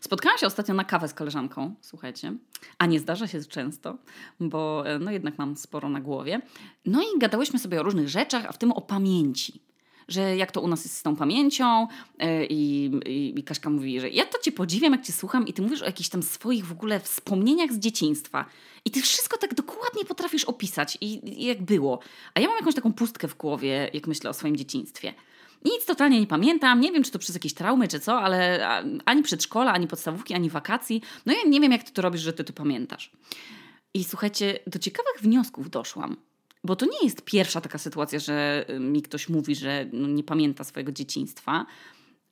Spotkałam się ostatnio na kawę z koleżanką, słuchajcie, a nie zdarza się często, bo e, no jednak mam sporo na głowie. No i gadałyśmy sobie o różnych rzeczach, a w tym o pamięci że jak to u nas jest z tą pamięcią e, i, i, i Kaśka mówi, że ja to cię podziwiam, jak cię słucham i ty mówisz o jakichś tam swoich w ogóle wspomnieniach z dzieciństwa. I ty wszystko tak dokładnie potrafisz opisać i, i jak było. A ja mam jakąś taką pustkę w głowie, jak myślę o swoim dzieciństwie. Nic totalnie nie pamiętam, nie wiem czy to przez jakieś traumy czy co, ale ani przedszkola, ani podstawówki, ani wakacji. No ja nie wiem jak ty to robisz, że ty to pamiętasz. I słuchajcie, do ciekawych wniosków doszłam. Bo to nie jest pierwsza taka sytuacja, że y, mi ktoś mówi, że no nie pamięta swojego dzieciństwa,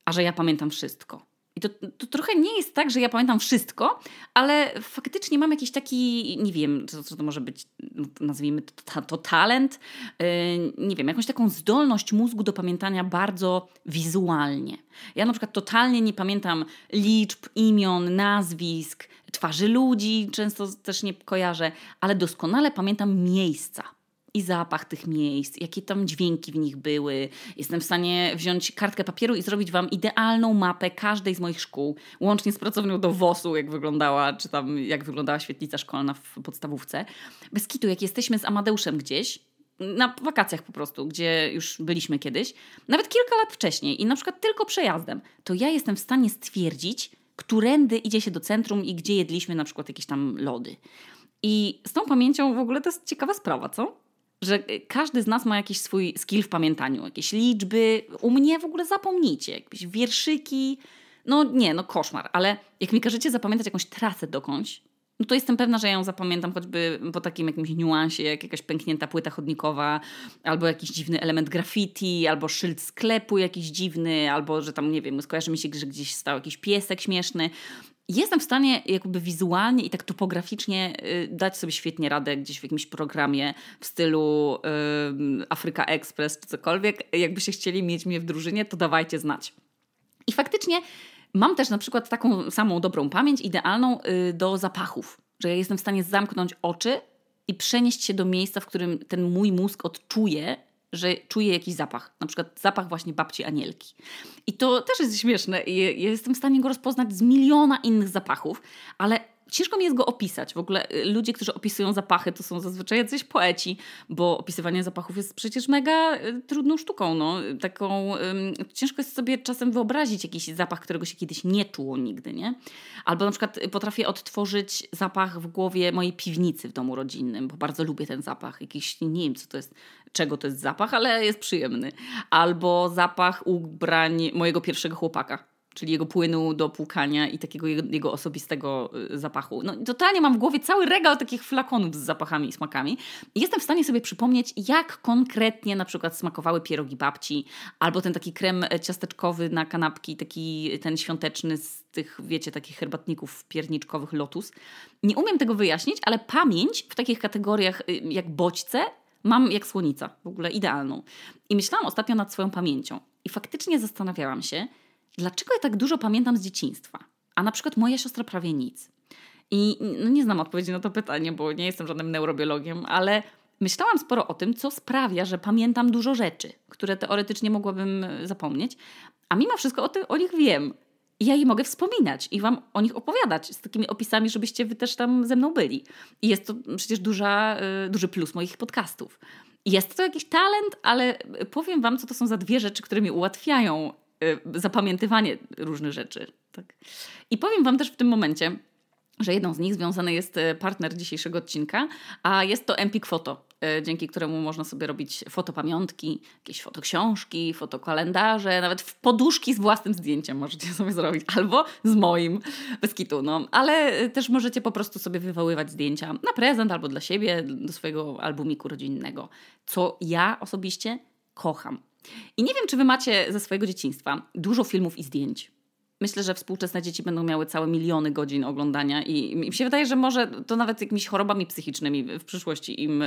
a że ja pamiętam wszystko. I to, to trochę nie jest tak, że ja pamiętam wszystko, ale faktycznie mam jakiś taki, nie wiem, co, co to może być, no, nazwijmy to, to talent, yy, nie wiem, jakąś taką zdolność mózgu do pamiętania bardzo wizualnie. Ja na przykład totalnie nie pamiętam liczb, imion, nazwisk, twarzy ludzi, często też nie kojarzę, ale doskonale pamiętam miejsca i zapach tych miejsc, jakie tam dźwięki w nich były. Jestem w stanie wziąć kartkę papieru i zrobić Wam idealną mapę każdej z moich szkół, łącznie z pracownią do WOS-u, jak wyglądała, czy tam jak wyglądała świetlica szkolna w podstawówce. Bez kitu, jak jesteśmy z Amadeuszem gdzieś, na wakacjach po prostu, gdzie już byliśmy kiedyś, nawet kilka lat wcześniej i na przykład tylko przejazdem, to ja jestem w stanie stwierdzić, którędy idzie się do centrum i gdzie jedliśmy na przykład jakieś tam lody. I z tą pamięcią w ogóle to jest ciekawa sprawa, co? Że każdy z nas ma jakiś swój skill w pamiętaniu, jakieś liczby. U mnie w ogóle zapomnijcie, jakieś wierszyki. No nie, no koszmar, ale jak mi każecie zapamiętać jakąś trasę dokądś, no to jestem pewna, że ja ją zapamiętam choćby po takim jakimś niuansie, jak jakaś pęknięta płyta chodnikowa, albo jakiś dziwny element graffiti, albo szyld sklepu jakiś dziwny, albo że tam, nie wiem, skojarzy mi się, że gdzieś stał jakiś piesek śmieszny jestem w stanie jakby wizualnie i tak topograficznie y, dać sobie świetnie radę gdzieś w jakimś programie w stylu y, Afryka Express czy cokolwiek. Jakbyście chcieli mieć mnie w drużynie, to dawajcie znać. I faktycznie mam też na przykład taką samą dobrą pamięć, idealną y, do zapachów, że ja jestem w stanie zamknąć oczy i przenieść się do miejsca, w którym ten mój mózg odczuje że czuję jakiś zapach, na przykład zapach właśnie babci Anielki. I to też jest śmieszne. Ja jestem w stanie go rozpoznać z miliona innych zapachów, ale ciężko mi jest go opisać. W ogóle y, ludzie, którzy opisują zapachy, to są zazwyczaj jacyś poeci, bo opisywanie zapachów jest przecież mega y, trudną sztuką. No. Taką, ciężko jest sobie czasem wyobrazić jakiś zapach, którego się kiedyś nie czuło nigdy, nie? Albo na przykład potrafię odtworzyć zapach w głowie mojej piwnicy w domu rodzinnym, bo bardzo lubię ten zapach. Jakiś, nie wiem co to jest, czego to jest zapach, ale jest przyjemny. Albo zapach ubrań mojego pierwszego chłopaka czyli jego płynu do płukania i takiego jego, jego, osobistego y, zapachu. No, totalnie mam w głowie cały regał takich flakonów z zapachami i smakami. Jestem w stanie sobie przypomnieć, jak konkretnie na przykład smakowały pierogi babci, albo ten taki krem ciasteczkowy na kanapki, taki ten świąteczny z tych, wiecie, takich herbatników pierniczkowych Lotus. Nie umiem tego wyjaśnić, ale pamięć w takich kategoriach y, jak bodźce mam jak słonica, w ogóle idealną. I myślałam ostatnio nad swoją pamięcią. I faktycznie zastanawiałam się, dlaczego ja tak dużo pamiętam z dzieciństwa, a na przykład moja siostra prawie nic. I no nie znam odpowiedzi na to pytanie, bo nie jestem żadnym neurobiologiem, ale myślałam sporo o tym, co sprawia, że pamiętam dużo rzeczy, które teoretycznie mogłabym zapomnieć, a mimo wszystko o, o nich wiem. I ja je mogę wspominać i wam o nich opowiadać z takimi opisami, żebyście wy też tam ze mną byli. I jest to przecież duża, y, duży plus moich podcastów. Jest to jakiś talent, ale powiem wam, co to są za dwie rzeczy, które mi ułatwiają zapamiętywanie różnych rzeczy. Tak. I powiem Wam też w tym momencie, że jedną z nich związany jest y, partner dzisiejszego odcinka, a jest to Empik Photo, y, dzięki któremu można sobie robić fotopamiątki, jakieś fotoksiążki, fotokalendarze, nawet poduszki z własnym zdjęciem możecie sobie zrobić, albo z moim, bez kitu, no. Ale też możecie po prostu sobie wywoływać zdjęcia na prezent albo dla siebie, do swojego albumiku rodzinnego, co ja osobiście kocham. I nie wiem, czy wy macie ze swojego dzieciństwa dużo filmów i zdjęć. Myślę, że współczesne dzieci będą miały całe miliony godzin oglądania i mi się wydaje, że może to nawet jakimiś chorobami psychicznymi w przyszłości im,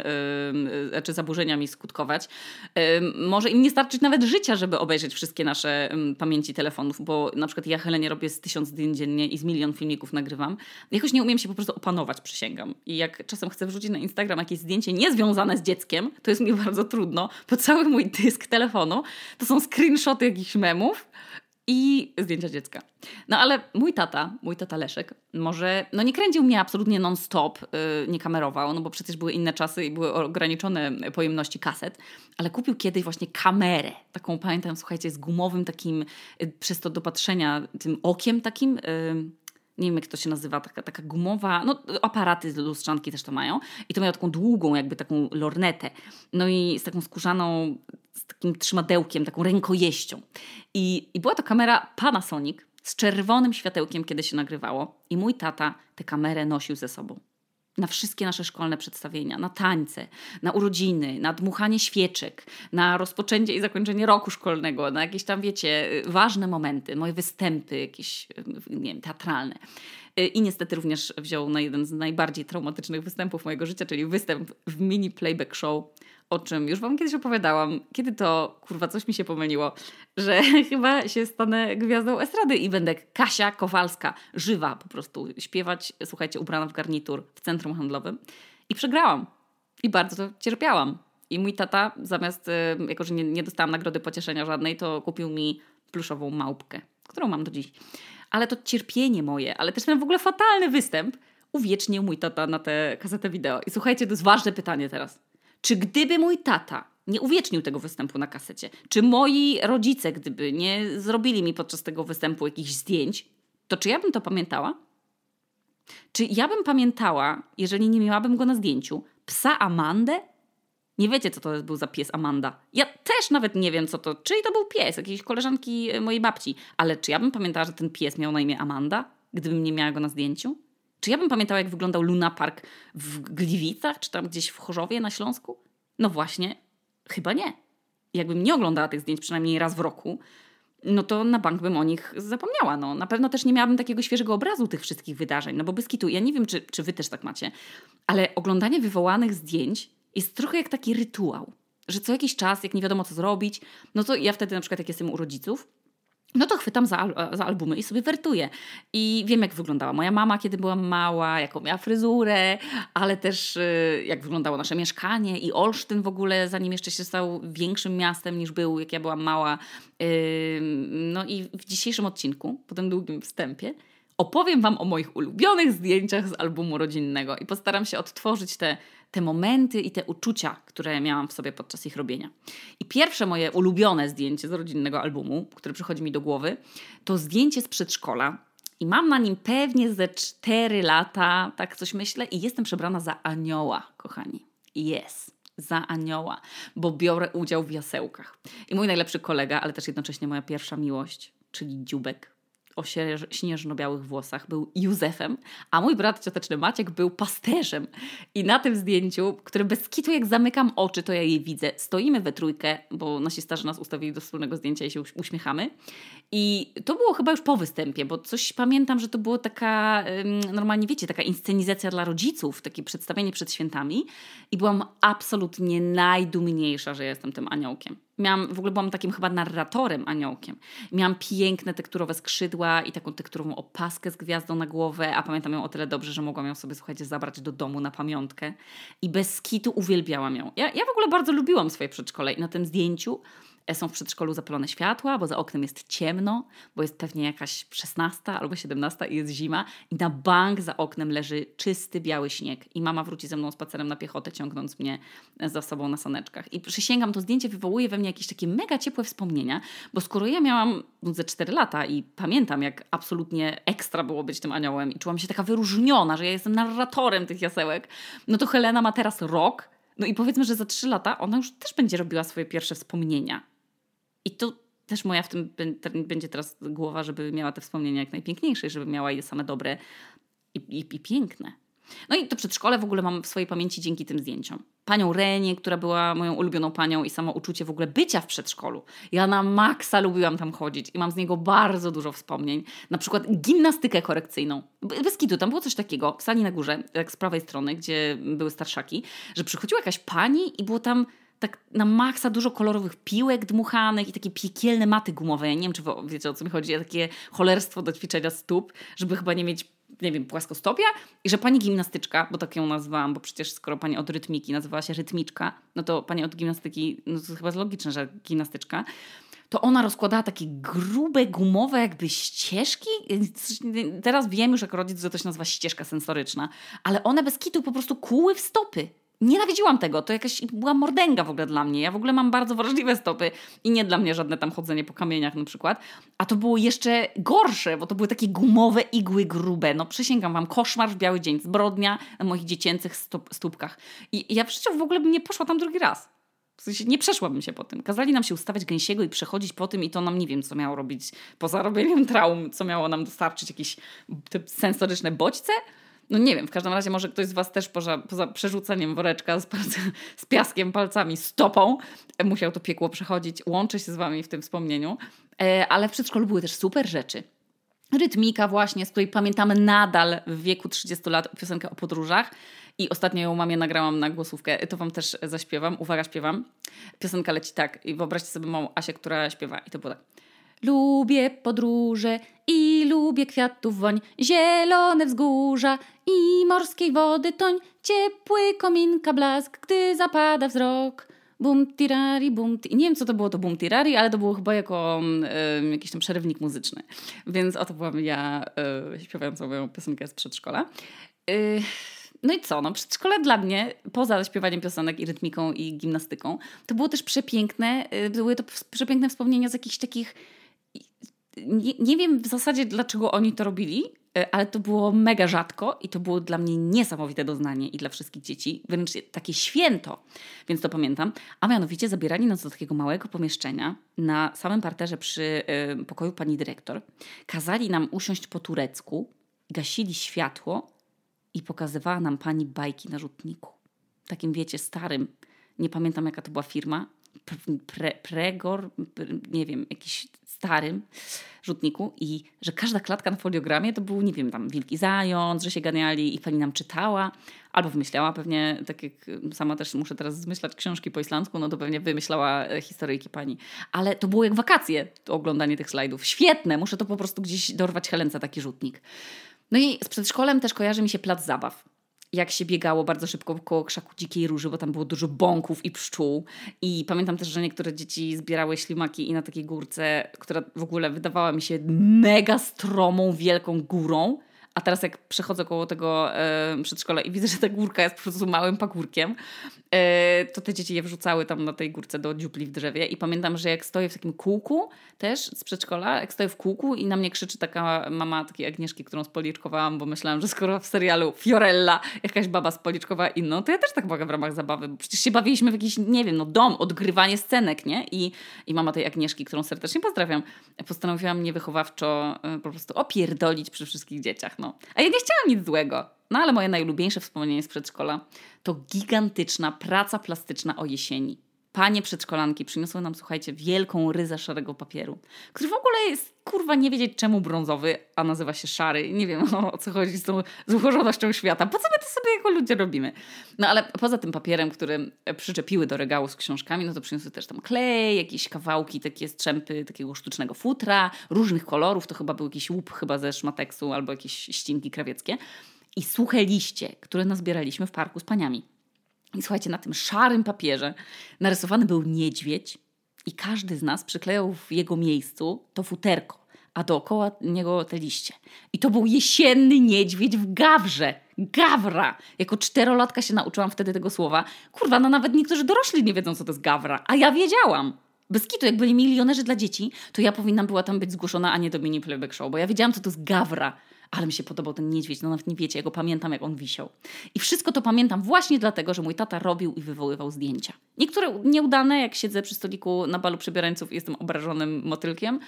yy, czy zaburzeniami skutkować. Yy, może im nie starczyć nawet życia, żeby obejrzeć wszystkie nasze yy, pamięci telefonów, bo na przykład ja Helenie robię z tysiąc zdjęć dziennie i z milion filmików nagrywam. Jakoś nie umiem się po prostu opanować, przysięgam. I jak czasem chcę wrzucić na Instagram jakieś zdjęcie niezwiązane z dzieckiem, to jest mi bardzo trudno, bo cały mój dysk telefonu to są screenshoty jakichś memów, i zdjęcia dziecka. No ale mój tata, mój tata Leszek, może, no nie kręcił mnie absolutnie non-stop, yy, nie kamerował, no bo przecież były inne czasy i były ograniczone pojemności kaset, ale kupił kiedyś właśnie kamerę, taką pamiętam, słuchajcie, z gumowym takim, yy, przez to do patrzenia tym okiem takim, yy, nie wiem jak to się nazywa, taka, taka gumowa, no aparaty z lustrzanki też to mają. I to miało taką długą jakby taką lornetę, no i z taką skórzaną, z takim trzymadełkiem, taką rękojeścią. I, I była to kamera Panasonic z czerwonym światełkiem, kiedy się nagrywało. I mój tata tę kamerę nosił ze sobą na wszystkie nasze szkolne przedstawienia, na tańce, na urodziny, na dmuchanie świeczek, na rozpoczęcie i zakończenie roku szkolnego, na jakieś tam, wiecie, ważne momenty, moje występy jakieś, nie wiem, teatralne. I niestety również wziął na jeden z najbardziej traumatycznych występów mojego życia, czyli występ w mini playback show o czym już Wam kiedyś opowiadałam. Kiedy to, kurwa, coś mi się pomyliło, że chyba się stanę gwiazdą estrady i będę Kasia Kowalska, żywa po prostu, śpiewać, słuchajcie, ubrana w garnitur w centrum handlowym. I przegrałam. I bardzo cierpiałam. I mój tata, zamiast, y, jako że nie, nie dostałam nagrody pocieszenia żadnej, to kupił mi pluszową małpkę, którą mam do dziś. Ale to cierpienie moje, ale też ten w ogóle fatalny występ uwiecznił mój tata na tę kasetę wideo. I słuchajcie, to jest ważne pytanie teraz czy gdyby mój tata nie uwiecznił tego występu na kasecie, czy moi rodzice, gdyby nie zrobili mi podczas tego występu jakichś zdjęć, to czy ja bym to pamiętała? Czy ja bym pamiętała, jeżeli nie miałabym go na zdjęciu, psa Amandę? Nie wiecie, co to był za pies Amanda. Ja też nawet nie wiem, co to, czyli to był pies jakiejś koleżanki mojej babci, ale czy ja bym pamiętała, że ten pies miał na imię Amanda, gdybym nie miała go na zdjęciu? Czy ja bym pamiętała, jak wyglądał Luna Park w Gliwicach, czy tam gdzieś w Chorzowie na Śląsku? No właśnie, chyba nie. Jakbym nie oglądała tych zdjęć przynajmniej raz w roku, no to na bank bym o nich zapomniała. No, na pewno też nie miałabym takiego świeżego obrazu tych wszystkich wydarzeń, no bo bez kitu, ja nie wiem, czy, czy wy też tak macie, ale oglądanie wywołanych zdjęć jest trochę jak taki rytuał, że co jakiś czas, jak nie wiadomo co zrobić, no to ja wtedy na przykład jak jestem u rodziców, no to chwytam za, za albumy i sobie wertuję. I wiem, jak wyglądała moja mama, kiedy była mała, jaką miała fryzurę, ale też y, jak wyglądało nasze mieszkanie i Olsztyn w ogóle, zanim jeszcze się stał większym miastem niż był, jak ja byłam mała. no i w dzisiejszym odcinku, po tym długim wstępie, opowiem Wam o moich ulubionych zdjęciach z albumu rodzinnego i postaram się odtworzyć te te momenty i te uczucia, które miałam w sobie podczas ich robienia. I pierwsze moje ulubione zdjęcie z rodzinnego albumu, które przychodzi mi do głowy, to zdjęcie z przedszkola. I mam na nim pewnie ze 4 lata, tak coś myślę, i jestem przebrana za anioła, kochani. Yes za anioła, bo biorę udział w jasełkach. I mój najlepszy kolega, ale też jednocześnie moja pierwsza miłość, czyli dziubek, o śnieżno-białych włosach był Józefem, a mój brat cioteczny Maciek był pasterzem. I na tym zdjęciu, które bez kitu jak zamykam oczy, to ja jej widzę. Stoimy we trójkę, bo nasi starzy nas ustawili do wspólnego zdjęcia i się uśmiechamy. I to było chyba już po występie, bo coś pamiętam, że to było taka, normalnie wiecie, taka inscenizacja dla rodziców, takie przedstawienie przed świętami. I byłam absolutnie najdumniejsza, że jestem tym aniołkiem. Miałam, w ogóle byłam takim chyba narratorem aniołkiem. Miałam piękne tekturowe skrzydła i taką tekturową opaskę z gwiazdą na głowę, a pamiętam ją o tyle dobrze, że mogłam ją sobie, słuchajcie, zabrać do domu na pamiątkę. I bez skitu uwielbiałam ją. Ja, ja w ogóle bardzo lubiłam swoje przedszkole i na tym zdjęciu są w przedszkolu zapalone światła, bo za oknem jest ciemno, bo jest pewnie jakaś 16 albo 17 i jest zima i na bank za oknem leży czysty biały śnieg i mama wróci ze mną spacerem na piechotę, ciągnąc mnie za sobą na saneczkach. I przysięgam, to zdjęcie wywołuje we mnie jakieś takie mega ciepłe wspomnienia, bo skoro ja miałam no, ze 4 lata i pamiętam, jak absolutnie ekstra było być tym aniołem i czułam się taka wyróżniona, że ja jestem narratorem tych jasełek, no to Helena ma teraz rok, no i powiedzmy, że za trzy lata ona już też będzie robiła swoje pierwsze wspomnienia. I to też moja w tym będzie teraz głowa, żeby miała te wspomnienia jak najpiękniejsze, żeby miała je same dobre i, i, i piękne. No i to przedszkole w ogóle mam w swojej pamięci dzięki tym zdjęciom. Panią Renię, która była moją ulubioną panią i samo uczucie w ogóle bycia w przedszkolu. Ja na maksa lubiłam tam chodzić i mam z niego bardzo dużo wspomnień. Na przykład gimnastykę korekcyjną. Bez kitu, tam było coś takiego w sali na górze, jak z prawej strony, gdzie były starszaki, że przychodziła jakaś pani i było tam tak na maksa dużo kolorowych piłek dmuchanych i takie piekielne maty gumowe. Ja nie wiem, czy wiecie o co mi chodzi. Takie cholerstwo do ćwiczenia stóp, żeby chyba nie mieć nie wiem, płaskostopia i że pani gimnastyczka, bo tak ją nazwałam, bo przecież skoro pani od rytmiki nazywała się rytmiczka, no to pani od gimnastyki, no to chyba jest logiczne, że gimnastyczka, to ona rozkładała takie grube, gumowe jakby ścieżki. Teraz wiem już jako rodzic, że to się nazywa ścieżka sensoryczna, ale one bez kitu po prostu kuły w stopy. Nienawidziłam tego, to jakaś była mordęga w ogóle dla mnie. Ja w ogóle mam bardzo wrażliwe stopy i nie dla mnie żadne tam chodzenie po kamieniach na przykład. A to było jeszcze gorsze, bo to były takie gumowe igły grube. No przysięgam wam, koszmar w biały dzień, zbrodnia na moich dziecięcych stop, stópkach. I ja przecież w ogóle bym nie poszła tam drugi raz. W sensie nie przeszłabym się po tym. Kazali nam się ustawiać gęsiego i przechodzić po tym i to nam nie wiem, co miało robić poza robieniem traum, co miało nam dostarczyć jakieś sensoryczne bodźce. No nie wiem, w każdym razie może ktoś z Was też poza, poza przerzuceniem woreczka z, z piaskiem, palcami, stopą e, musiał to piekło przechodzić. Łączę się z Wami w tym wspomnieniu. E, ale w przedszkolu były też super rzeczy. Rytmika właśnie, z której pamiętamy nadal w wieku 30 lat piosenkę o podróżach. I ostatnio ją mamie nagrałam na głosówkę. To wam też zaśpiewam. Uwaga, śpiewam. Piosenka leci tak. I wyobraźcie sobie małą Asię, która śpiewa. I to było tak. Lubię podróże i lubię kwiatów woń, zielone wzgórza i morskiej wody toń, ciepły kominka blask, gdy zapada wzrok. Bum tirari, bum ti. Nie wiem, co to było to bum tirari, ale to było chyba jako y, jakiś tam przerywnik muzyczny. Więc oto byłam ja y, śpiewającą moją piosenkę z przedszkola. Y, no i co? No, przedszkole dla mnie, poza śpiewaniem piosenek i rytmiką i gimnastyką, to było też przepiękne, y, były to przepiękne wspomnienia z jakichś takich nie, nie wiem w zasadzie, dlaczego oni to robili, e, ale to było mega rzadko i to było dla mnie niesamowite doznanie i dla wszystkich dzieci, wręcz takie święto, więc to pamiętam. A mianowicie zabierali nas do takiego małego pomieszczenia na samym parterze przy y, pokoju pani dyrektor. Kazali nam usiąść po turecku, gasili światło i pokazywała nam pani bajki na rzutniku. Takim wiecie, starym, nie pamiętam jaka to była firma, pre, Pregor, nie wiem, jakiś starym rzutniku i że każda klatka na foliogramie to był, nie wiem, tam wilki zając, że się ganiali i pani nam czytała, albo wymyślała pewnie, tak jak sama też muszę teraz zmyślać książki po islandzku, no to pewnie wymyślała e, historyjki pani. Ale to było jak wakacje, to oglądanie tych slajdów. Świetne, muszę to po prostu gdzieś dorwać Helence, taki rzutnik. No i z przedszkolem też kojarzy mi się plac zabaw jak się biegało bardzo szybko koło krzaku dzikiej róży, bo tam było dużo bąków i pszczół. I pamiętam też, że niektóre dzieci zbierały ślimaki i na takiej górce, która w ogóle wydawała mi się mega stromą, wielką górą, a teraz jak przechodzę koło tego e, przedszkola i widzę, że ta górka jest po prostu małym pagórkiem, e, to te dzieci je wrzucały tam na tej górce do dziupli w drzewie i pamiętam, że jak stoję w takim kółku też z przedszkola, jak stoję w kółku i na mnie krzyczy taka mama takiej Agnieszki, którą spoliczkowałam, bo myślałam, że skoro w serialu Fiorella jakaś baba spoliczkowała inną, to ja też tak mogę w ramach zabawy, przecież się bawiliśmy w jakiś, nie wiem, no dom, odgrywanie scenek, nie? I, i mama tej Agnieszki, którą serdecznie pozdrawiam, postanowiła mnie wychowawczo e, po prostu opierdolić przy wszystkich dzieciach. No. A ja nie chciałam nic złego. No ale moje najulubieńsze wspomnienie z przedszkola to gigantyczna praca plastyczna o jesieni. Panie przedszkolanki przyniosły nam, słuchajcie, wielką ryzę szarego papieru, który w ogóle jest, kurwa, nie wiedzieć czemu brązowy, a nazywa się szary. Nie wiem o co chodzi z tą złożonością świata. Po co my to sobie jako ludzie robimy? No ale poza tym papierem, który przyczepiły do regału z książkami, no to przyniosły też tam klej, jakieś kawałki, takie strzępy takiego sztucznego futra, różnych kolorów. To chyba był jakiś łup chyba ze szmateksu albo jakieś ścinki krawieckie. I suche liście, które nazbieraliśmy w parku z paniami. I słuchajcie, na tym szarym papierze narysowany był niedźwiedź i każdy z nas przyklejał w jego miejscu to futerko, a dookoła niego te liście. I to był jesienny niedźwiedź w gawrze. Gawra! Jako czterolatka się nauczyłam wtedy tego słowa. Kurwa, no nawet niektórzy dorośli nie wiedzą, co to jest gawra, a ja wiedziałam. Bez kitu, jak byli milionerzy dla dzieci, to ja powinnam była tam być zgłoszona, a nie do mini playback show, bo ja wiedziałam, co to jest gawra ale mi się podobał ten niedźwiedź, no nawet nie wiecie, ja go pamiętam, jak on wisiał. I wszystko to pamiętam właśnie dlatego, że mój tata robił i wywoływał zdjęcia. Niektóre nieudane, jak siedzę przy stoliku na balu przebierańców i jestem obrażonym motylkiem,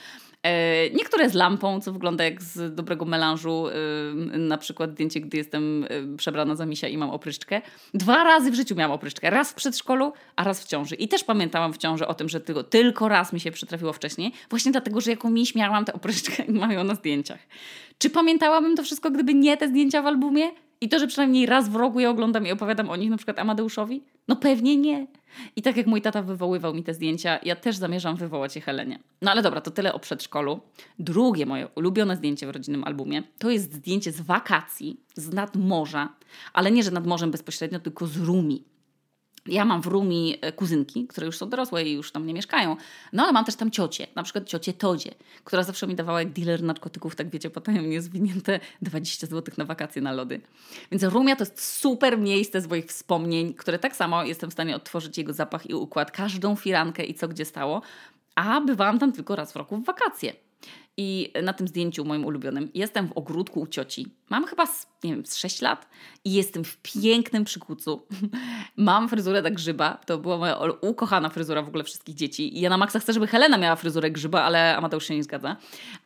niektóre z lampą, co wygląda jak z dobrego melanżu, e, na przykład zdjęcie, gdy jestem e, przebrana za misia i mam opryszczkę. Dwa razy w życiu miałam opryszczkę. Raz w przedszkolu, a raz w ciąży. I też pamiętałam w ciąży o tym, że tylko, tylko raz mi się przytrafiło wcześniej, właśnie dlatego, że jako miś miałam tę opryszczkę i mam ją na zdjęciach. Czy pamiętałabym to wszystko, gdyby nie te zdjęcia w albumie? I to, że przynajmniej raz w roku je oglądam i opowiadam o nich na przykład Amadeuszowi? No pewnie nie. I tak jak mój tata wywoływał mi te zdjęcia, ja też zamierzam wywołać je Helenie. No ale dobra, to tyle o przedszkolu. Drugie moje ulubione zdjęcie w rodzinnym albumie to jest zdjęcie z wakacji, z nad morza, ale nie, że nad morzem bezpośrednio, tylko z Rumi. Ja mam w Rumi e, kuzynki, które już są dorosłe i już tam nie mieszkają. No ale mam też tam ciocie, na przykład ciocię Todzie, która zawsze mi dawała jak dealer narkotyków, tak wiecie, potem mnie zwinięte 20 zł na wakacje na lody. Więc Rumia to jest super miejsce z moich wspomnień, które tak samo jestem w stanie odtworzyć jego zapach i układ, każdą firankę i co gdzie stało. A bywałam tam tylko raz w roku w wakacje. I na tym zdjęciu moim ulubionym jestem w ogródku u cioci. Mam chyba, z, nie wiem, z 6 lat i jestem w pięknym przykucu. Mam fryzurę tak grzyba. To była moja ukochana fryzura w ogóle wszystkich dzieci. I ja na maksa chcę, żeby Helena miała fryzurę grzyba, ale Amateusz się nie zgadza.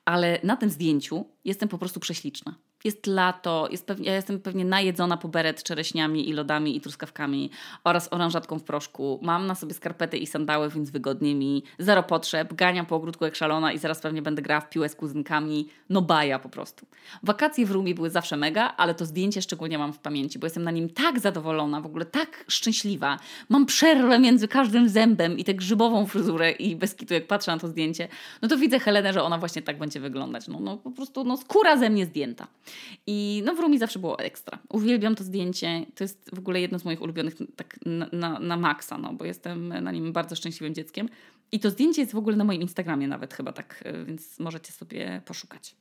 Ale na tym zdjęciu jestem po prostu prześliczna jest lato, jest pewnie, ja jestem pewnie najedzona po beret czereśniami i lodami i truskawkami oraz oranżatką w proszku. Mam na sobie skarpety i sandały, więc wygodnie mi. Zero potrzeb, ganiam po ogródku jak szalona i zaraz pewnie będę grała w piłę z kuzynkami. No baja po prostu. Wakacje w Rumi były zawsze mega, ale to zdjęcie szczególnie mam w pamięci, bo jestem na nim tak zadowolona, w ogóle tak szczęśliwa. Mam przerwę między każdym zębem i tę grzybową fryzurę i bez kitu jak patrzę na to zdjęcie, no to widzę Helenę, że ona właśnie tak będzie wyglądać. No, no po prostu no, skóra ze mnie zdjęta. I no w Rumi zawsze było ekstra. Uwielbiam to zdjęcie. To jest w ogóle jedno z moich ulubionych tak na, na, na maksa, no, bo jestem na nim bardzo szczęśliwym dzieckiem. I to zdjęcie jest w ogóle na moim Instagramie nawet chyba tak, e, więc możecie sobie poszukać.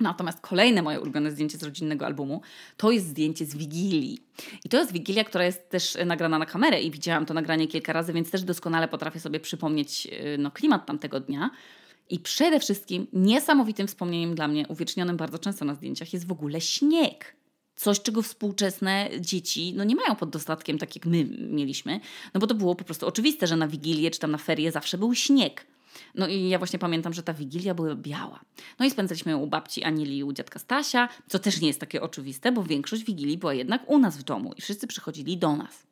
Natomiast kolejne moje ulubione zdjęcie z rodzinnego albumu to jest zdjęcie z Wigilii. I to jest Wigilia, która jest też nagrana na kamerę i widziałam to nagranie kilka razy, więc też doskonale potrafię sobie przypomnieć e, no, klimat tamtego dnia. I przede wszystkim niesamowitym wspomnieniem dla mnie, uwiecznionym bardzo często na zdjęciach, jest w ogóle śnieg. Coś, czego współczesne dzieci no nie mają pod dostatkiem, tak jak my mieliśmy, no bo to było po prostu oczywiste, że na Wigilię czy tam na ferie zawsze był śnieg. No i ja właśnie pamiętam, że ta Wigilia była biała. No i spędzaliśmy ją u babci Anieli i u dziadka Stasia, co też nie jest takie oczywiste, bo większość Wigilii była jednak u nas w domu i wszyscy przychodzili do nas.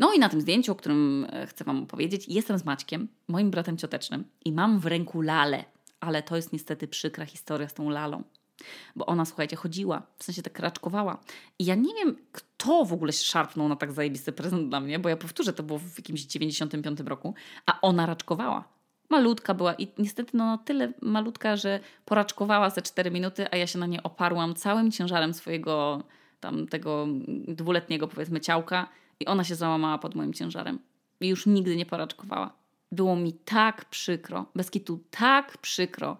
No i na tym zdjęciu, o którym e, chcę Wam opowiedzieć, jestem z Maćkiem, moim bratem ciotecznym i mam w ręku lalę, ale to jest niestety przykra historia z tą lalą. Bo ona, słuchajcie, chodziła, w sensie tak raczkowała. I ja nie wiem, kto w ogóle szarpnął na tak zajebisty prezent dla mnie, bo ja powtórzę, to było w jakimś 95 roku, a ona raczkowała. Malutka była i niestety no, tyle malutka, że poraczkowała ze 4 minuty, a ja się na nie oparłam całym ciężarem swojego tam tego dwuletniego powiedzmy ciałka i ona się załamała pod moim ciężarem. I już nigdy nie poraczkowała. Było mi tak przykro, bez kitu tak przykro.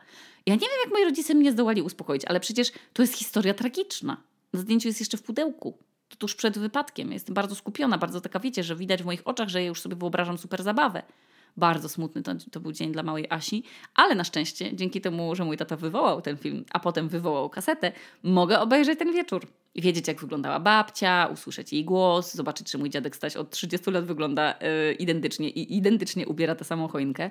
Ja nie wiem, jak moi rodzice mnie zdołali uspokoić, ale przecież to jest historia tragiczna. Na zdjęciu jest jeszcze w pudełku. To tuż przed wypadkiem. Jestem bardzo skupiona, bardzo taka, wiecie, że widać w moich oczach, że ja już sobie wyobrażam super zabawę. Bardzo smutny to, to był dzień dla małej Asi, ale na szczęście, dzięki temu, że mój tata wywołał ten film, a potem wywołał kasetę, mogę obejrzeć ten wieczór wiedzieć, jak wyglądała babcia, usłyszeć jej głos, zobaczyć, czy mój dziadek Staś od 30 lat wygląda y, identycznie i identycznie ubiera tę samą choinkę.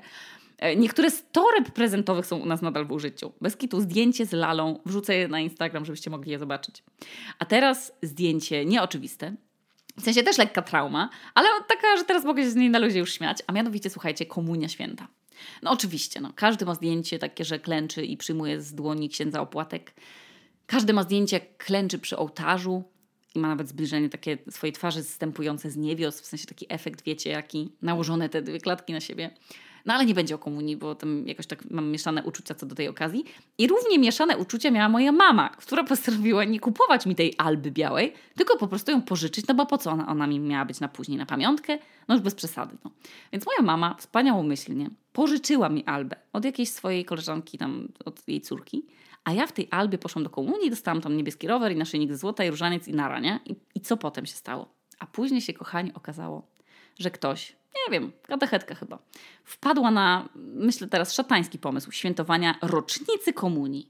E, niektóre z toreb prezentowych są u nas nadal w użyciu. Bez kitu zdjęcie z lalą, wrzucę je na Instagram, żebyście mogli je zobaczyć. A teraz zdjęcie nieoczywiste, w sensie też lekka trauma, ale taka, że teraz mogę się z niej na ludzie już śmiać, a mianowicie, słuchajcie, komunia święta. No oczywiście, no, każdy ma zdjęcie takie, że klęczy i przyjmuje z dłoni księdza opłatek. Każdy ma zdjęcie, jak klęczy przy ołtarzu i ma nawet zbliżenie takie swojej twarzy zstępujące z niebios, w sensie taki efekt, wiecie, jaki, nałożone te dwie klatki na siebie. No ale nie będzie o komunii, bo tam jakoś tak mam mieszane uczucia co do tej okazji. I równie mieszane uczucia miała moja mama, która postanowiła nie kupować mi tej alby białej, tylko po prostu ją pożyczyć, no bo po co ona, ona mi miała być na później na pamiątkę? No już bez przesady. No. Więc moja mama wspaniałomyślnie pożyczyła mi albę od jakiejś swojej koleżanki, tam od jej córki. A ja w tej albie poszłam do komunii, dostałam tam niebieski rower i naszyjnik złota i różaniec i nara, nie? I, I co potem się stało? A później się, kochani, okazało, że ktoś nie wiem, katechetka chyba, wpadła na, myślę teraz, szatański pomysł świętowania rocznicy komunii.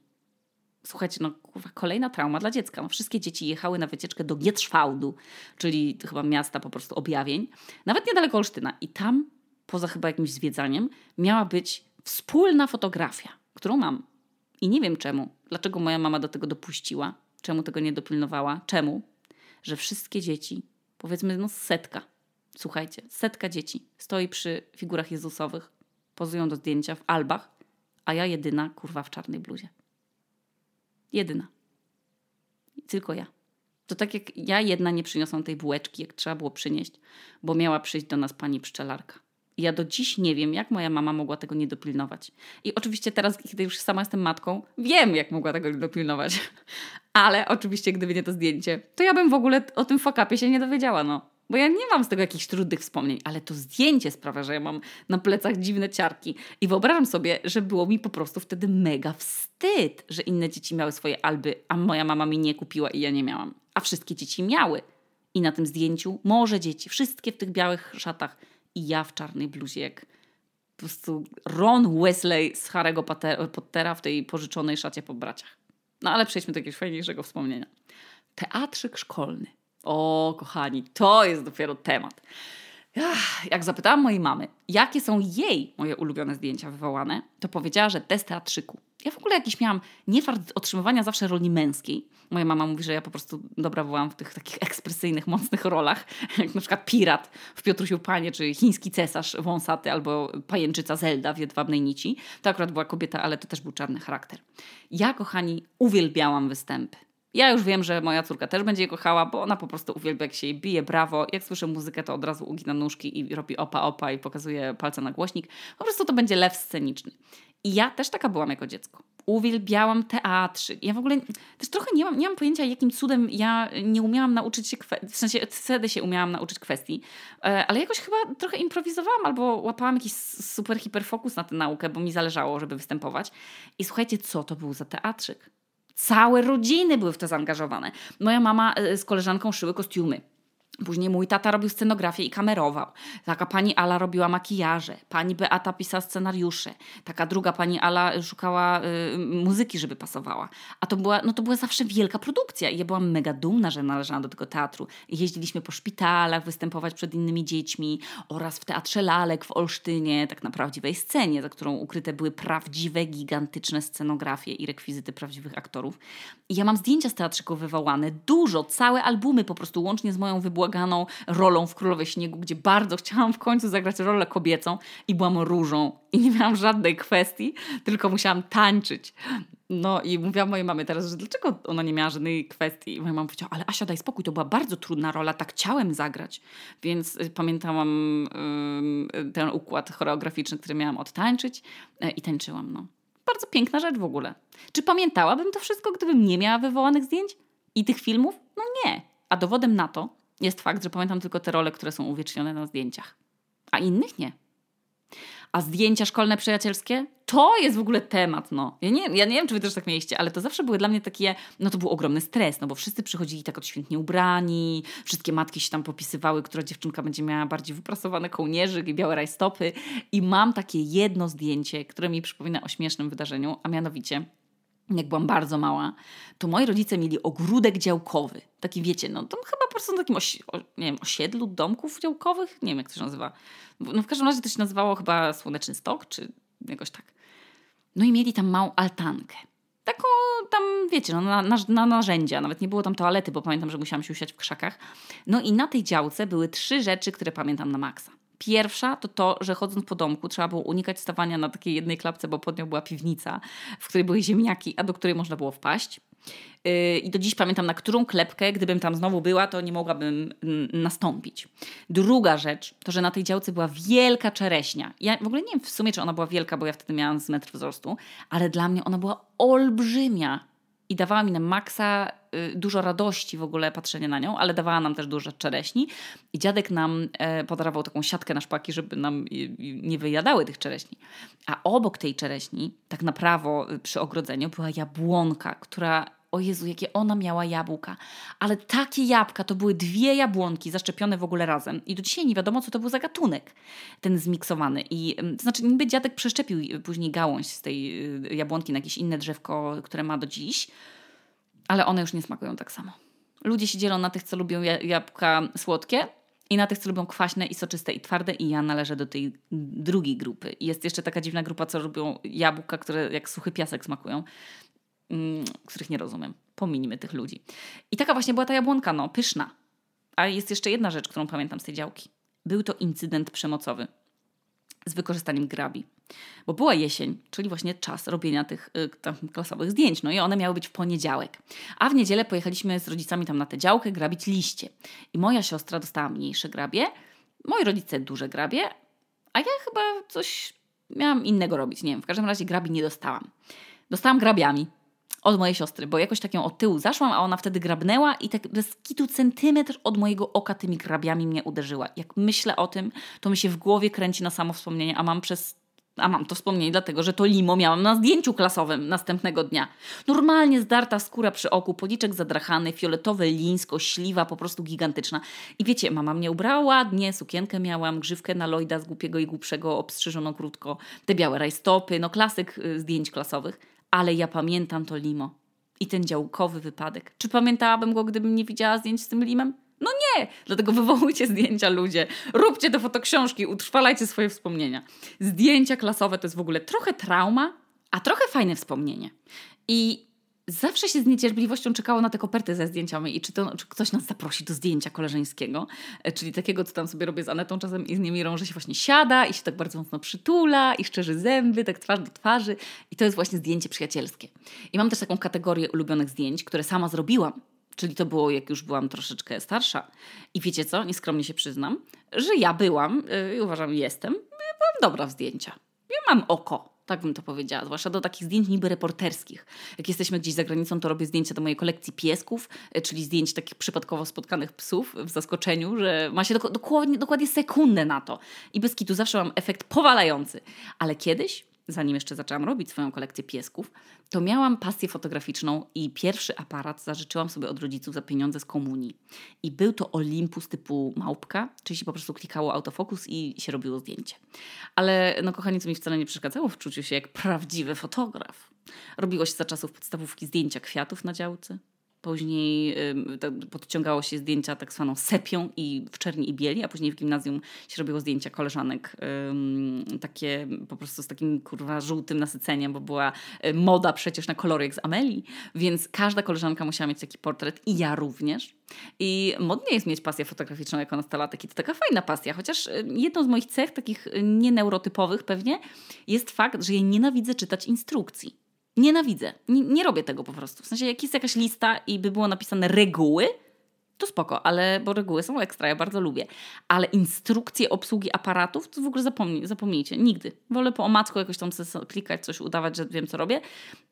Słuchajcie, no kurwa, kolejna trauma dla dziecka. No, wszystkie dzieci jechały na wycieczkę do Gietrzwałdu, czyli chyba miasta po prostu objawień, nawet niedaleko Olsztyna. I tam, poza chyba jakimś zwiedzaniem, miała być wspólna fotografia, którą mam. I nie wiem czemu, dlaczego moja mama do tego dopuściła, czemu tego nie dopilnowała, czemu, że wszystkie dzieci, powiedzmy no setka, Słuchajcie, setka dzieci stoi przy figurach Jezusowych, pozują do zdjęcia w albach, a ja jedyna kurwa w czarnej bluzie. Jedyna. Tylko ja. To tak jak ja jedna nie przyniosłam tej bułeczki, jak trzeba było przynieść, bo miała przyjść do nas pani pszczelarka. I ja do dziś nie wiem, jak moja mama mogła tego nie dopilnować. I oczywiście teraz, kiedy już sama jestem matką, wiem, jak mogła tego nie dopilnować. Ale oczywiście, gdyby nie to zdjęcie, to ja bym w ogóle o tym fakapie się nie dowiedziała, no. Bo ja nie mam z tego jakichś trudnych wspomnień, ale to zdjęcie sprawia, że ja mam na plecach dziwne ciarki. I wyobrażam sobie, że było mi po prostu wtedy mega wstyd, że inne dzieci miały swoje alby, a moja mama mi nie kupiła i ja nie miałam. A wszystkie dzieci miały. I na tym zdjęciu może dzieci, wszystkie w tych białych szatach i ja w czarnej bluzie, jak po prostu Ron Wesley z Harry'ego Pottera w tej pożyczonej szacie po braciach. No ale przejdźmy do jakiegoś fajniejszego wspomnienia. Teatrzyk szkolny. O, kochani, to jest dopiero temat. Jak zapytałam mojej mamy, jakie są jej moje ulubione zdjęcia wywołane, to powiedziała, że te z teatrzyku. Ja w ogóle jakiś miałam niefart otrzymywania zawsze roli męskiej. Moja mama mówi, że ja po prostu dobra byłam w tych takich ekspresyjnych, mocnych rolach, jak na przykład pirat w Piotrusiu Panie, czy chiński cesarz wąsaty, albo pajęczyca Zelda w Jedwabnej Nici. To akurat była kobieta, ale to też był czarny charakter. Ja, kochani, uwielbiałam występy. Ja już wiem, że moja córka też będzie je kochała, bo ona po prostu uwielbia, jak się jej bije brawo. Jak słyszę muzykę, to od razu ugina nóżki i robi opa opa i pokazuje palce na głośnik. Po prostu to będzie lew sceniczny. I ja też taka byłam jako dziecko. Uwielbiałam teatrzyk. Ja w ogóle też trochę nie mam, nie mam pojęcia, jakim cudem ja nie umiałam nauczyć się, w sensie wtedy się umiałam nauczyć kwestii, e, ale jakoś chyba trochę improwizowałam albo łapałam jakiś super hiperfokus na tę naukę, bo mi zależało, żeby występować. I słuchajcie, co to był za teatrzyk? Całe rodziny były w to zaangażowane. Moja mama e, z koleżanką szyły kostiumy. Później mój tata robił scenografię i kamerował. Taka pani Ala robiła makijaże. Pani Beata pisała scenariusze. Taka druga pani Ala szukała y, muzyki, żeby pasowała. A to była, no to była zawsze wielka produkcja. I ja byłam mega dumna, że należałam do tego teatru. Jeździliśmy po szpitalach występować przed innymi dziećmi oraz w Teatrze Lalek w Olsztynie, tak na prawdziwej scenie, za którą ukryte były prawdziwe, gigantyczne scenografie i rekwizyty prawdziwych aktorów. I ja mam zdjęcia z teatrzyków wywołane. Dużo, całe albumy po prostu łącznie z moją wybłaganą rolą w Królowej Śniegu, gdzie bardzo chciałam w końcu zagrać rolę kobiecą i byłam różą i nie miałam żadnej kwestii, tylko musiałam tańczyć. No i mówiłam mojej mamie teraz, że dlaczego ona nie miała żadnej kwestii. I moja mama powiedziała, ale Asia daj spokój, to była bardzo trudna rola, tak chciałem zagrać. Więc y, pamiętałam ten układ choreograficzny, który miałam odtańczyć yy, i tańczyłam. No. Bardzo piękna rzecz w ogóle. Czy pamiętałabym to wszystko, gdybym nie miała wywołanych zdjęć i tych filmów? No nie. A dowodem na to jest fakt, że pamiętam tylko te role, które są uwiecznione na zdjęciach, a innych nie. A zdjęcia szkolne przyjacielskie? To jest w ogóle temat, no. Ja nie, ja nie wiem, czy wy też tak mieliście, ale to zawsze były dla mnie takie, no to był ogromny stres, no bo wszyscy przychodzili tak odświętnie ubrani, wszystkie matki się tam popisywały, która dziewczynka będzie miała bardziej wyprasowane kołnierzyk i białe rajstopy. I mam takie jedno zdjęcie, które mi przypomina o śmiesznym wydarzeniu, a mianowicie jak byłam bardzo mała, to moi rodzice mieli ogródek działkowy. Taki wiecie, no to chyba po prostu na takim osi nie wiem, osiedlu domków działkowych. Nie wiem, jak to się nazywa. No w każdym razie to się nazywało chyba Słoneczny Stok, czy jakoś tak. No i mieli tam małą altankę. Taką tam, wiecie, no, na, na, na narzędzia. Nawet nie było tam toalety, bo pamiętam, że musiałam się usiać w krzakach. No i na tej działce były trzy rzeczy, które pamiętam na maksa. Pierwsza to to, że chodząc po domku trzeba było unikać stawania na takiej jednej klapce, bo pod nią była piwnica, w której były ziemniaki, a do której można było wpaść. Yy, I do dziś pamiętam, na którą klepkę, gdybym tam znowu była, to nie mogłabym nastąpić. Druga rzecz to, że na tej działce była wielka czereśnia. Ja w ogóle nie wiem w sumie, czy ona była wielka, bo ja wtedy miałam z metr wzrostu, ale dla mnie ona była olbrzymia i dawała mi na maksa y, dużo radości w ogóle patrzenie na nią, ale dawała nam też dużo czereśni. I dziadek nam e, podarował taką siatkę na szpaki, żeby nam nie wyjadały tych czereśni. A obok tej czereśni, tak na prawo y, przy ogrodzeniu, była jabłonka, która o Jezu, jakie ona miała jabłka. Ale takie jabłka to były dwie jabłonki zaszczepione w ogóle razem. I do dzisiaj nie wiadomo, co to był za gatunek, ten zmiksowany. I to znaczy, niby dziadek przeszczepił później gałąź z tej y, jabłonki na jakieś inne drzewko, które ma do dziś, ale one już nie smakują tak samo. Ludzie się dzielą na tych, co lubią jabłka słodkie i na tych, co lubią kwaśne i soczyste i twarde i ja należę do tej drugiej grupy. I jest jeszcze taka dziwna grupa, co lubią jabłka, które jak suchy piasek smakują. Mm, których nie rozumiem. Pominimy tych ludzi. I taka właśnie była ta jabłonka, no, pyszna. A jest jeszcze jedna rzecz, którą pamiętam z tej działki. Był to incydent przemocowy z wykorzystaniem grabi. Bo była jesień, czyli właśnie czas robienia tych y, klasowych zdjęć. No i one miały być w poniedziałek. A w niedzielę pojechaliśmy z rodzicami tam na tę działkę grabić liście. I moja siostra dostała mniejsze grabie, moi rodzice duże grabie, a ja chyba coś miałam innego robić. Nie wiem, w każdym razie grabi nie dostałam. Dostałam grabiami od mojej siostry, bo jakoś tak ją od tyłu zaszłam, a ona wtedy grabnęła i tak bez kitu centymetr od mojego oka tymi grabiami mnie uderzyła. Jak myślę o tym, to mi się w głowie kręci na samo wspomnienie, a mam przez a mam to wspomnienie dlatego, że to limo miałam na zdjęciu klasowym następnego dnia. Normalnie zdarta skóra przy oku, policzek zadrachany, fioletowe lińsko, śliwa po prostu gigantyczna. I wiecie, mama mnie ubrała ładnie, sukienkę miałam, grzywkę na Lloyda z głupiego i głupszego, obstrzyżoną krótko, te białe rajstopy, no klasyk y, zdjęć klasowych. Ale ja pamiętam to limo i ten działkowy wypadek. Czy pamiętałabym go, gdybym nie widziała zdjęć z tym limem? No nie! Dlatego wywołujcie zdjęcia ludzie. Róbcie te fotoksiążki, utrwalajcie swoje wspomnienia. Zdjęcia klasowe to jest w ogóle trochę trauma, a trochę fajne wspomnienie. I zawsze się z niecierpliwością czekało na te koperty ze zdjęciami i czy, to, czy ktoś nas zaprosi do zdjęcia koleżeńskiego, e, czyli takiego, co tam sobie robię z Anetą czasem i z Niemirą, że się właśnie siada i się tak bardzo mocno przytula i szczerzy zęby, tak twarz do twarzy i to jest właśnie zdjęcie przyjacielskie. I mam też taką kategorię ulubionych zdjęć, które sama zrobiłam, czyli to było jak już byłam troszeczkę starsza. I wiecie co, nieskromnie się przyznam, że ja byłam, yy, i uważam, jestem, byłam dobra w zdjęcia. Ja mam oko, tak bym to powiedziała, zwłaszcza do takich zdjęć niby reporterskich. Jak jesteśmy gdzieś za granicą, to robię zdjęcia do mojej kolekcji piesków, yy, czyli zdjęć takich przypadkowo spotkanych psów w zaskoczeniu, że ma się dok dokładnie, dokładnie sekundę na to. I bez kitu zawsze mam efekt powalający. Ale kiedyś zanim jeszcze zaczęłam robić swoją kolekcję piesków, to miałam pasję fotograficzną i pierwszy aparat zażyczyłam sobie od rodziców za pieniądze z komunii. I był to Olympus typu małpka, czyli się po prostu klikało autofokus i się robiło zdjęcie. Ale no kochani, co mi wcale nie przeszkadzało w czuciu się jak prawdziwy fotograf. Robiło się za czasów podstawówki zdjęcia kwiatów na działce, Później podciągało się zdjęcia tak zwaną sepią i w czerni i bieli, a później w gimnazjum się robiło zdjęcia koleżanek takie po prostu z takim kurwa żółtym nasyceniem, bo była y, moda przecież na kolory jak z Ameli, więc każda koleżanka musiała mieć taki portret i ja również. I modnie jest mieć pasję fotograficzną jako nastolatek i to taka fajna pasja, chociaż y, jedną z moich cech, takich y, nieneurotypowych pewnie, jest fakt, że ja nienawidzę czytać instrukcji. Nienawidzę. Nie, nie robię tego po prostu. W sensie, jak jest jakaś lista i by było napisane reguły, to spoko, ale bo reguły są ekstra, ja bardzo lubię. Ale instrukcje obsługi aparatów, to w ogóle zapomnij, zapomnijcie, nigdy. Wolę po omacku jakoś tam klikać, coś udawać, że wiem, co robię,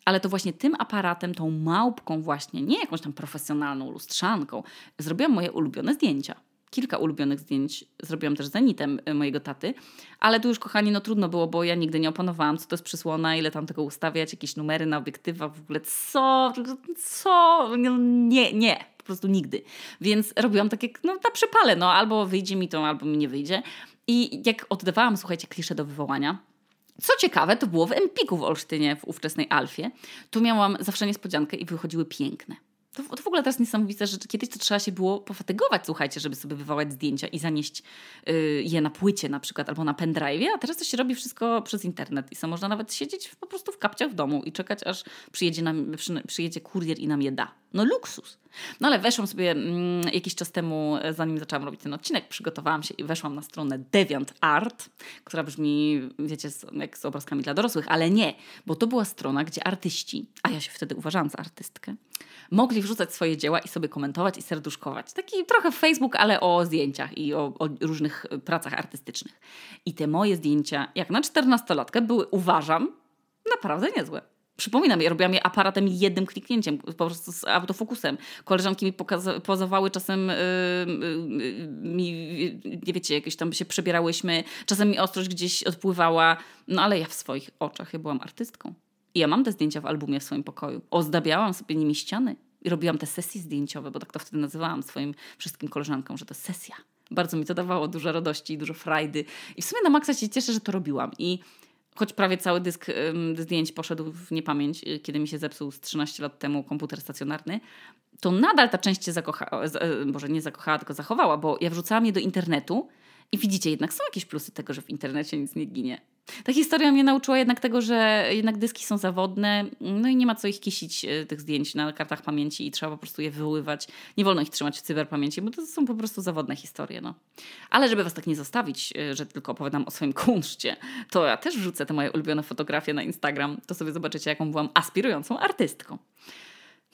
ale to właśnie tym aparatem, tą małpką właśnie, nie jakąś tam profesjonalną lustrzanką, zrobiłam moje ulubione zdjęcia kilka ulubionych zdjęć zrobiłam też zenitem y, mojego taty, ale tu już kochani, no trudno było, bo ja nigdy nie opanowałam, co to jest przysłona, ile tam tego ustawiać, jakieś numery na obiektywach, w ogóle co, co, no, nie, nie, po prostu nigdy. Więc robiłam takie, no na przypale, no albo wyjdzie mi to, albo mi nie wyjdzie. I jak oddawałam, słuchajcie, klisze do wywołania, co ciekawe, to było w Empiku w Olsztynie, w ówczesnej Alfie. Tu miałam zawsze niespodziankę i wychodziły piękne. To, to w ogóle teraz niesamowite, że kiedyś to trzeba się było pofatygować, słuchajcie, żeby sobie wywołać zdjęcia i zanieść y, je na płycie na przykład albo na pendrive, a teraz to się robi wszystko przez internet i co można nawet siedzieć w, po prostu w kapciach w domu i czekać, aż przyjedzie, nam, przy, przyjedzie kurier i nam je da. No luksus. No ale weszłam sobie mm, jakiś czas temu, zanim zaczęłam robić ten odcinek, przygotowałam się i weszłam na stronę DeviantArt, która brzmi, wiecie, jak z obrazkami dla dorosłych, ale nie, bo to była strona, gdzie artyści, a ja się wtedy uważałam za artystkę, mogli wrzucać swoje dzieła i sobie komentować i serduszkować. Taki trochę Facebook, ale o zdjęciach i o, o różnych pracach artystycznych. I te moje zdjęcia, jak na czternastolatkę, były, uważam, naprawdę niezłe. Przypominam, ja robiłam je aparatem jednym kliknięciem, po prostu z autofokusem. Koleżanki mi pozowały, czasem yy, yy, mi, nie wiecie, jakieś tam się przebierałyśmy, czasem mi ostrość gdzieś odpływała, no ale ja w swoich oczach, ja byłam artystką. I ja mam te zdjęcia w albumie w swoim pokoju. Ozdabiałam sobie nimi ściany i robiłam te sesje zdjęciowe, bo tak to wtedy nazywałam swoim wszystkim koleżankom, że to sesja. Bardzo mi to dawało dużo radości i dużo frajdy. I w sumie na maksa się cieszę, że to robiłam. I choć prawie cały dysk zdjęć poszedł w niepamięć, y, kiedy mi się zepsuł z 13 lat temu komputer stacjonarny, to nadal ta część się zakochała, może nie zakochała, tylko zachowała, bo ja wrzucałam je do internetu i widzicie, jednak są jakieś plusy tego, że w internecie nic nie ginie. Ta historia mnie nauczyła jednak tego, że jednak dyski są zawodne, no i nie ma co ich kisić, e, tych zdjęć na kartach pamięci i trzeba po prostu je wywoływać. Nie wolno ich trzymać w cyberpamięci, bo to są po prostu zawodne historie. No. Ale żeby was tak nie zostawić, e, że tylko opowiadam o swoim kunszcie, to ja też wrzucę te moje ulubione fotografie na Instagram, to sobie zobaczycie, jaką byłam aspirującą artystką.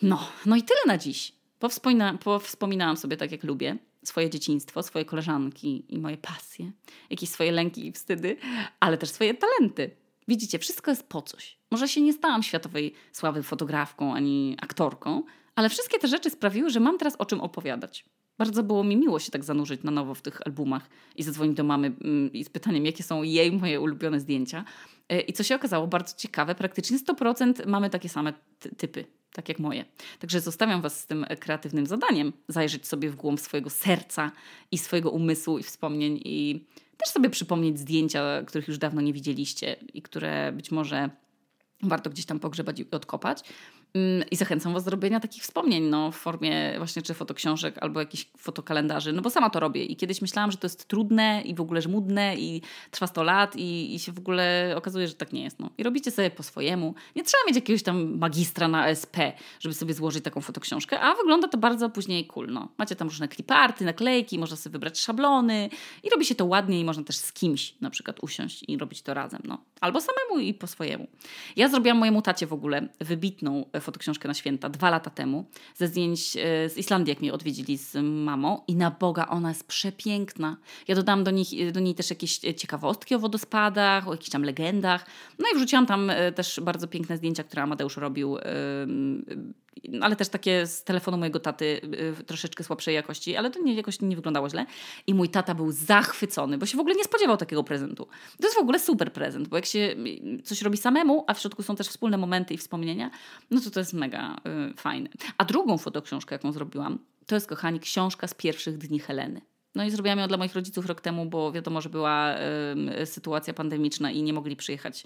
No, no i tyle na dziś. Powspomina, powspominałam sobie tak, jak lubię swoje dzieciństwo, swoje koleżanki i moje pasje, jakieś swoje lęki i wstydy, ale też swoje talenty. Widzicie, wszystko jest po coś. Może się nie stałam światowej sławy fotografką ani aktorką, ale wszystkie te rzeczy sprawiły, że mam teraz o czym opowiadać. Bardzo było mi miło się tak zanurzyć na nowo w tych albumach i zadzwonić do mamy mm, i z pytaniem, jakie są jej moje ulubione zdjęcia. E, I co się okazało bardzo ciekawe, praktycznie 100% mamy takie same typy, tak jak moje. Także zostawiam Was z tym kreatywnym zadaniem, zajrzeć sobie w głąb swojego serca i swojego umysłu i wspomnień i też sobie przypomnieć zdjęcia, których już dawno nie widzieliście i które być może warto gdzieś tam pogrzebać i odkopać. Mm, I zachęcam Was do robienia takich wspomnień no, w formie właśnie czy fotoksiążek albo jakichś fotokalendarzy, no bo sama to robię i kiedyś myślałam, że to jest trudne i w ogóle żmudne i trwa 100 lat i, i się w ogóle okazuje, że tak nie jest. No. I robicie sobie po swojemu. Nie trzeba mieć jakiegoś tam magistra na SP, żeby sobie złożyć taką fotoksiążkę, a wygląda to bardzo później cool. No. Macie tam różne kliparty, naklejki, można sobie wybrać szablony i robi się to ładnie i można też z kimś na przykład usiąść i robić to razem. No. Albo samemu i po swojemu. Ja zrobiłam mojemu tacie w ogóle wybitną fotoksiążkę na święta dwa lata temu, ze zdjęć e, z Islandii, jak mnie odwiedzili z mamą. I na Boga, ona jest przepiękna. Ja dodałam do, nich, do niej też jakieś ciekawostki o wodospadach, o jakichś tam legendach. No i wrzuciłam tam e, też bardzo piękne zdjęcia, które Amadeusz robił ale też takie z telefonu mojego taty y, troszeczkę słabszej jakości, ale to nie, jakoś nie wyglądało źle. I mój tata był zachwycony, bo się w ogóle nie spodziewał takiego prezentu. To jest w ogóle super prezent, bo jak się y, coś robi samemu, a w środku są też wspólne momenty i wspomnienia, no to to jest mega y, fajne. A drugą fotoksiążkę, jaką zrobiłam, to jest, kochani, książka z pierwszych dni Heleny. No i zrobiłam ją dla moich rodziców rok temu, bo wiadomo, że była y, sytuacja pandemiczna i nie mogli przyjechać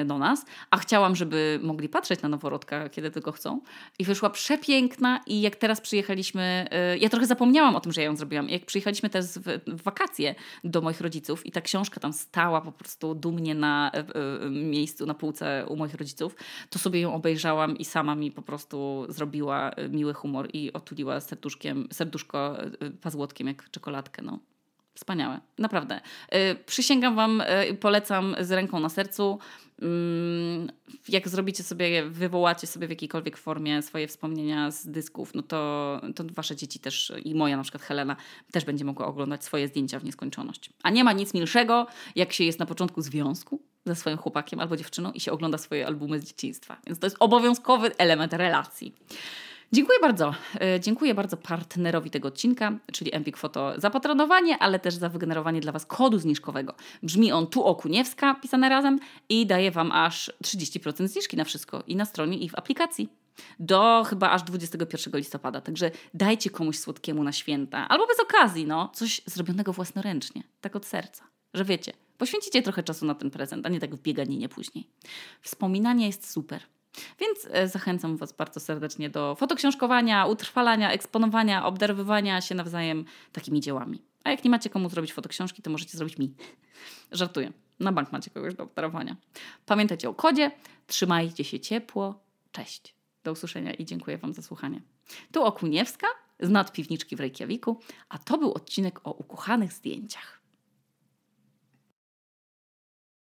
y, do nas. A chciałam, żeby mogli patrzeć na noworodka, kiedy tylko chcą. I wyszła przepiękna i jak teraz przyjechaliśmy, y, ja trochę zapomniałam o tym, że ja ją zrobiłam. Jak przyjechaliśmy też w, w wakacje do moich rodziców i ta książka tam stała po prostu dumnie na miejscu, na półce u moich rodziców, to sobie ją obejrzałam i sama mi po prostu zrobiła miły humor i otuliła serduszkiem, serduszko pazłotkiem jak czekolada czekoladkę. No. Wspaniałe, naprawdę. Yy, przysięgam Wam, yy, polecam z ręką na sercu. Yy, jak zrobicie sobie, wywołacie sobie w jakiejkolwiek formie swoje wspomnienia z dysków, no to, to Wasze dzieci też i moja, na przykład Helena, też będzie mogła oglądać swoje zdjęcia w nieskończoność. A nie ma nic milszego, jak się jest na początku związku ze swoim chłopakiem albo dziewczyną i się ogląda swoje albumy z dzieciństwa. Więc to jest obowiązkowy element relacji. Dziękuję bardzo. E, dziękuję bardzo partnerowi tego odcinka, czyli Empik Foto za patronowanie, ale też za wygenerowanie dla Was kodu zniżkowego. Brzmi on tu okuniewska, pisane razem i daje Wam aż 30% zniżki na wszystko i na stronie i w aplikacji. Do chyba aż 21 listopada. Także dajcie komuś słodkiemu na święta. Albo bez okazji, no. Coś zrobionego własnoręcznie. Tak od serca. Że wiecie, poświęcicie trochę czasu na ten prezent, a nie tak w bieganinie później. Wspominanie jest super. Więc e, zachęcam Was bardzo serdecznie do fotoksiążkowania, utrwalania, eksponowania, obdarowywania się nawzajem takimi dziełami. A jak nie macie komu zrobić fotoksiążki, to możecie zrobić mi. Żartuję. Na bank macie kogoś do obdarowania. Pamiętajcie o kodzie. Trzymajcie się ciepło. Cześć. Do usłyszenia i dziękuję Wam za słuchanie. Tu Okuniewska z nadpiwniczki w Reykjaviku, a to był odcinek o ukochanych zdjęciach.